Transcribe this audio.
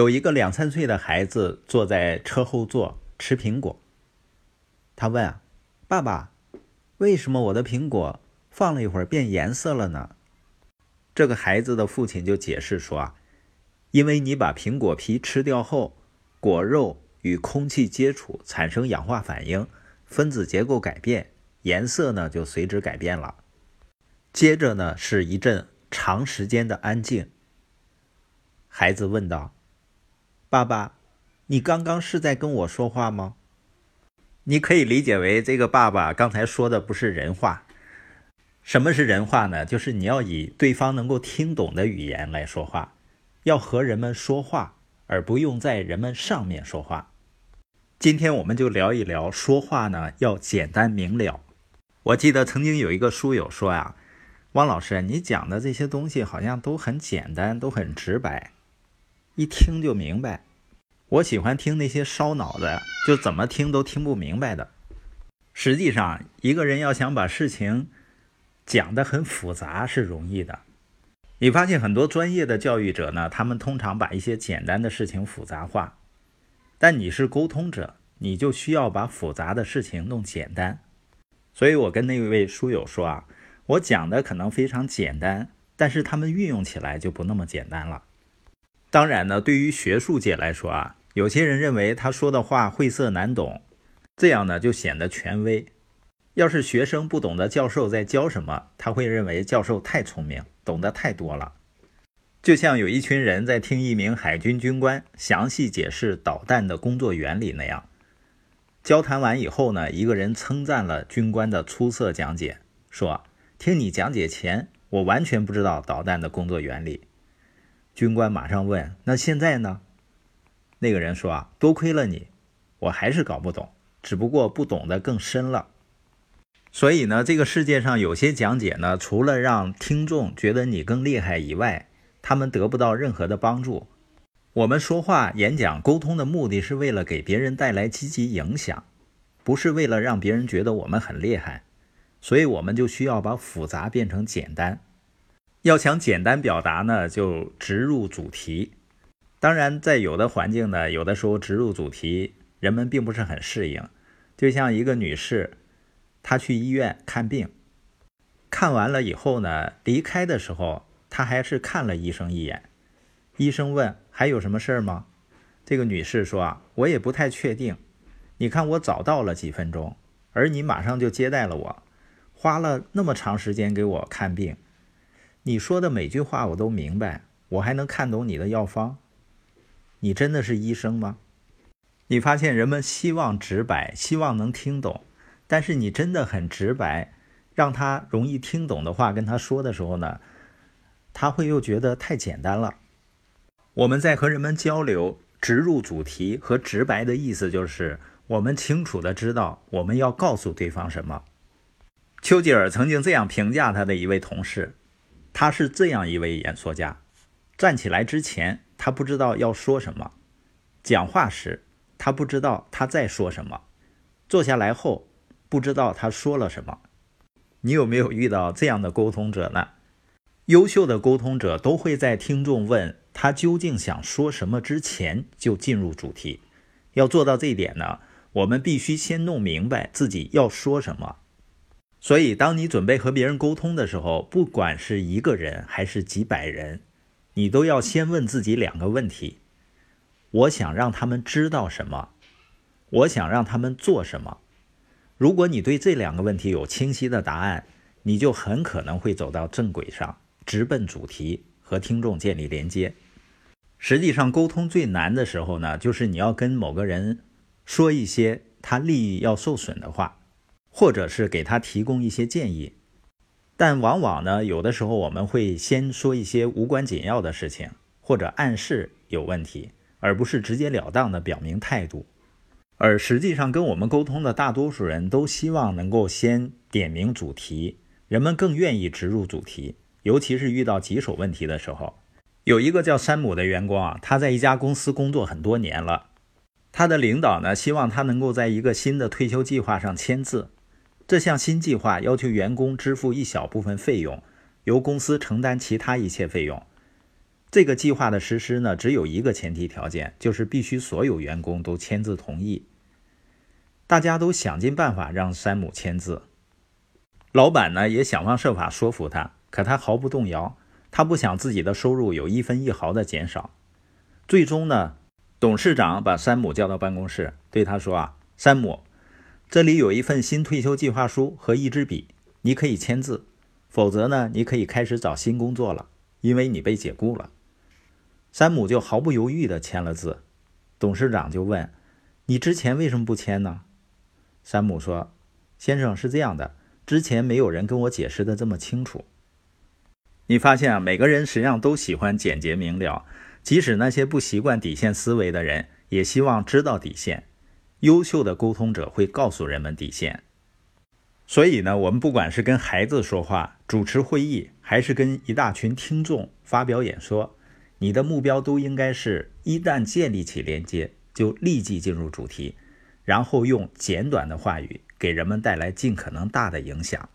有一个两三岁的孩子坐在车后座吃苹果。他问啊：“爸爸，为什么我的苹果放了一会儿变颜色了呢？”这个孩子的父亲就解释说啊：“因为你把苹果皮吃掉后，果肉与空气接触产生氧化反应，分子结构改变，颜色呢就随之改变了。”接着呢是一阵长时间的安静。孩子问道。爸爸，你刚刚是在跟我说话吗？你可以理解为这个爸爸刚才说的不是人话。什么是人话呢？就是你要以对方能够听懂的语言来说话，要和人们说话，而不用在人们上面说话。今天我们就聊一聊说话呢，要简单明了。我记得曾经有一个书友说呀：“汪老师，你讲的这些东西好像都很简单，都很直白。”一听就明白，我喜欢听那些烧脑的，就怎么听都听不明白的。实际上，一个人要想把事情讲得很复杂是容易的。你发现很多专业的教育者呢，他们通常把一些简单的事情复杂化，但你是沟通者，你就需要把复杂的事情弄简单。所以我跟那位书友说啊，我讲的可能非常简单，但是他们运用起来就不那么简单了。当然呢，对于学术界来说啊，有些人认为他说的话晦涩难懂，这样呢就显得权威。要是学生不懂得教授在教什么，他会认为教授太聪明，懂得太多了。就像有一群人在听一名海军军官详细解释导弹的工作原理那样。交谈完以后呢，一个人称赞了军官的出色讲解，说：“听你讲解前，我完全不知道导弹的工作原理。”军官马上问：“那现在呢？”那个人说：“啊，多亏了你，我还是搞不懂，只不过不懂得更深了。所以呢，这个世界上有些讲解呢，除了让听众觉得你更厉害以外，他们得不到任何的帮助。我们说话、演讲、沟通的目的是为了给别人带来积极影响，不是为了让别人觉得我们很厉害。所以，我们就需要把复杂变成简单。”要想简单表达呢，就直入主题。当然，在有的环境呢，有的时候直入主题，人们并不是很适应。就像一个女士，她去医院看病，看完了以后呢，离开的时候，她还是看了医生一眼。医生问：“还有什么事儿吗？”这个女士说：“啊，我也不太确定。你看，我早到了几分钟，而你马上就接待了我，花了那么长时间给我看病。”你说的每句话我都明白，我还能看懂你的药方。你真的是医生吗？你发现人们希望直白，希望能听懂，但是你真的很直白，让他容易听懂的话跟他说的时候呢，他会又觉得太简单了。我们在和人们交流，直入主题和直白的意思就是我们清楚的知道我们要告诉对方什么。丘吉尔曾经这样评价他的一位同事。他是这样一位演说家：站起来之前，他不知道要说什么；讲话时，他不知道他在说什么；坐下来后，不知道他说了什么。你有没有遇到这样的沟通者呢？优秀的沟通者都会在听众问他究竟想说什么之前就进入主题。要做到这一点呢，我们必须先弄明白自己要说什么。所以，当你准备和别人沟通的时候，不管是一个人还是几百人，你都要先问自己两个问题：我想让他们知道什么？我想让他们做什么？如果你对这两个问题有清晰的答案，你就很可能会走到正轨上，直奔主题，和听众建立连接。实际上，沟通最难的时候呢，就是你要跟某个人说一些他利益要受损的话。或者是给他提供一些建议，但往往呢，有的时候我们会先说一些无关紧要的事情，或者暗示有问题，而不是直截了当的表明态度。而实际上，跟我们沟通的大多数人都希望能够先点明主题，人们更愿意直入主题，尤其是遇到棘手问题的时候。有一个叫山姆的员工啊，他在一家公司工作很多年了，他的领导呢，希望他能够在一个新的退休计划上签字。这项新计划要求员工支付一小部分费用，由公司承担其他一切费用。这个计划的实施呢，只有一个前提条件，就是必须所有员工都签字同意。大家都想尽办法让山姆签字，老板呢也想方设法说服他，可他毫不动摇，他不想自己的收入有一分一毫的减少。最终呢，董事长把山姆叫到办公室，对他说：“啊，山姆，这里有一份新退休计划书和一支笔，你可以签字，否则呢，你可以开始找新工作了，因为你被解雇了。”山姆就毫不犹豫地签了字。董事长就问：“你之前为什么不签呢？”山姆说：“先生是这样的，之前没有人跟我解释的这么清楚。你发现啊，每个人实际上都喜欢简洁明了，即使那些不习惯底线思维的人，也希望知道底线。优秀的沟通者会告诉人们底线。所以呢，我们不管是跟孩子说话、主持会议，还是跟一大群听众发表演说，你的目标都应该是一旦建立起连接，就立即进入主题。”然后用简短的话语给人们带来尽可能大的影响。